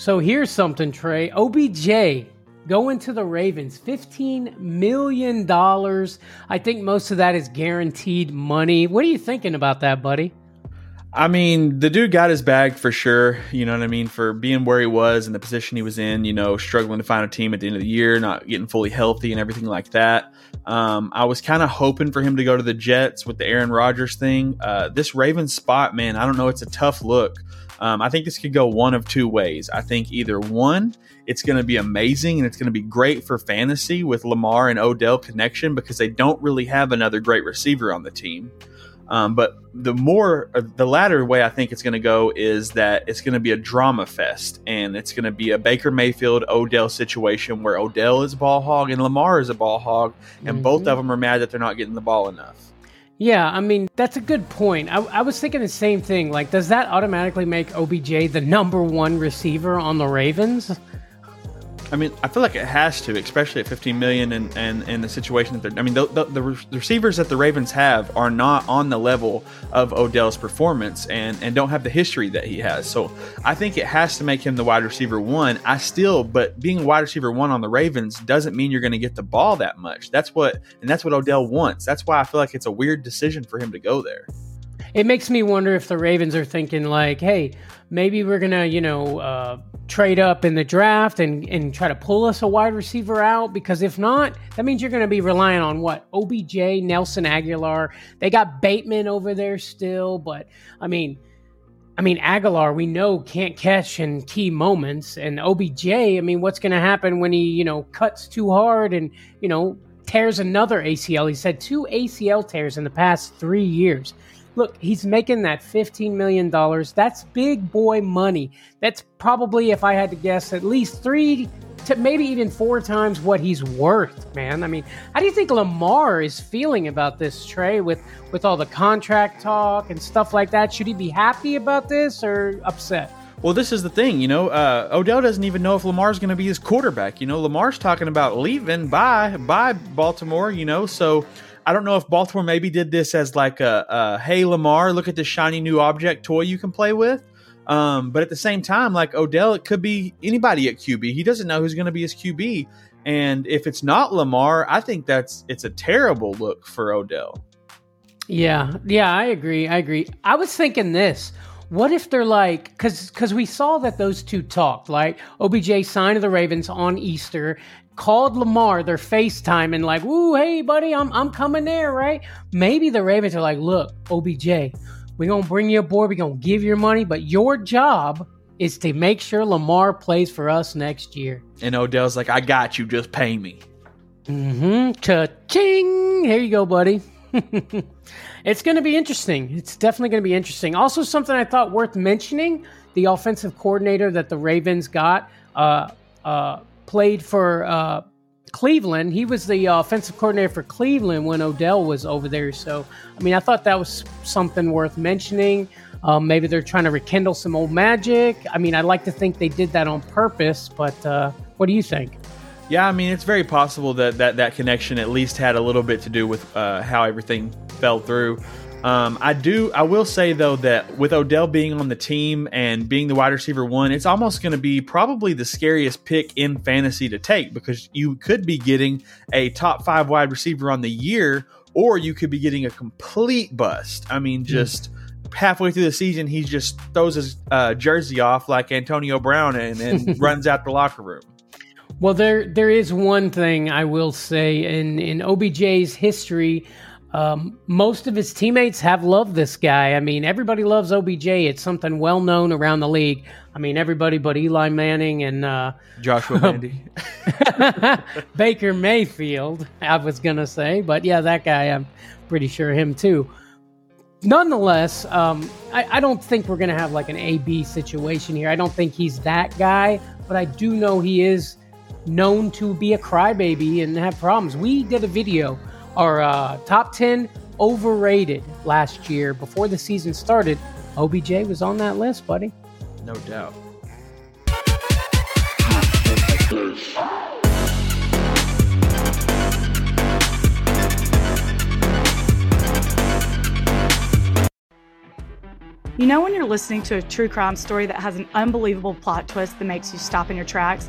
So here's something, Trey. OBJ going to the Ravens, $15 million. I think most of that is guaranteed money. What are you thinking about that, buddy? I mean, the dude got his bag for sure. You know what I mean? For being where he was and the position he was in, you know, struggling to find a team at the end of the year, not getting fully healthy and everything like that. Um, I was kind of hoping for him to go to the Jets with the Aaron Rodgers thing. Uh, this Ravens spot, man, I don't know. It's a tough look. Um, I think this could go one of two ways. I think either one, it's going to be amazing and it's going to be great for fantasy with Lamar and Odell connection because they don't really have another great receiver on the team. Um, but the more, uh, the latter way I think it's going to go is that it's going to be a drama fest, and it's going to be a Baker Mayfield Odell situation where Odell is a ball hog and Lamar is a ball hog, and mm-hmm. both of them are mad that they're not getting the ball enough. Yeah, I mean that's a good point. I, I was thinking the same thing. Like, does that automatically make OBJ the number one receiver on the Ravens? I mean, I feel like it has to, especially at 15 million and and in the situation that they're. I mean, the, the, the, receivers that the Ravens have are not on the level of Odell's performance and and don't have the history that he has. So I think it has to make him the wide receiver one. I still, but being a wide receiver one on the Ravens doesn't mean you're going to get the ball that much. That's what and that's what Odell wants. That's why I feel like it's a weird decision for him to go there. It makes me wonder if the Ravens are thinking like, hey maybe we're gonna you know uh, trade up in the draft and and try to pull us a wide receiver out because if not that means you're gonna be relying on what obj nelson Agholor. they got bateman over there still but i mean I mean, Agholor, we know can't catch in key moments, and OBJ. I mean, what's going to happen when he, you know, cuts too hard and you know tears another ACL? He said two ACL tears in the past three years. Look, he's making that $15 million. That's big boy money. That's probably, if I had to guess, at least three to maybe even four times what he's worth, man. I mean, how do you think Lamar is feeling about this, Trey, with, with all the contract talk and stuff like that? Should he be happy about this or upset? Well, this is the thing, you know. Uh, Odell doesn't even know if Lamar's going to be his quarterback. You know, Lamar's talking about leaving. Bye, bye, Baltimore. You know, so I don't know if Baltimore maybe did this as like a, a hey Lamar, look at this shiny new object toy you can play with. Um, but at the same time, like Odell, it could be anybody at QB. He doesn't know who's going to be his QB, and if it's not Lamar, I think that's it's a terrible look for Odell. Yeah, yeah, I agree. I agree. I was thinking this. What if they're like, because because we saw that those two talked, like OBJ signed to the Ravens on Easter, called Lamar their FaceTime and like, "Ooh, hey buddy, I'm I'm coming there, right?" Maybe the Ravens are like, "Look, OBJ, we're gonna bring you aboard. We're gonna give your money, but your job is to make sure Lamar plays for us next year." And Odell's like, "I got you. Just pay me." Mm-hmm. Cha-ching! Here you go, buddy. it's going to be interesting. It's definitely going to be interesting. Also, something I thought worth mentioning: the offensive coordinator that the Ravens got. Uh, uh, played for uh, Cleveland. He was the offensive coordinator for Cleveland when Odell was over there. So, I mean, I thought that was something worth mentioning. Um, maybe they're trying to rekindle some old magic. I mean, I'd like to think they did that on purpose, but uh, what do you think? Yeah, I mean, it's very possible that that, that connection at least had a little bit to do with uh, how everything fell through. Um, I do. I will say though that with Odell being on the team and being the wide receiver one, it's almost going to be probably the scariest pick in fantasy to take because you could be getting a top five wide receiver on the year, or you could be getting a complete bust. I mean, hmm. just. Mm. Halfway through the season, he just throws his uh, jersey off like Antonio Brown and, and runs out the locker room. Well, there there is one thing I will say in in OBJ's history um, most of his teammates have loved this guy. I mean, everybody loves OBJ. It's something well known around the league. I mean, everybody but Eli Manning and uh, Joshua Mandy, Baker Mayfield. I was gonna say, but yeah, that guy. I'm pretty sure him too. Nonetheless, um, I, I don't think we're gonna have like an AB situation here. I don't think he's that guy, but I do know he is known to be a crybaby and have problems. We did a video our uh, top 10 overrated last year before the season started. OBJ was on that list, buddy. No doubt. You know, when you're listening to a true crime story that has an unbelievable plot twist that makes you stop in your tracks?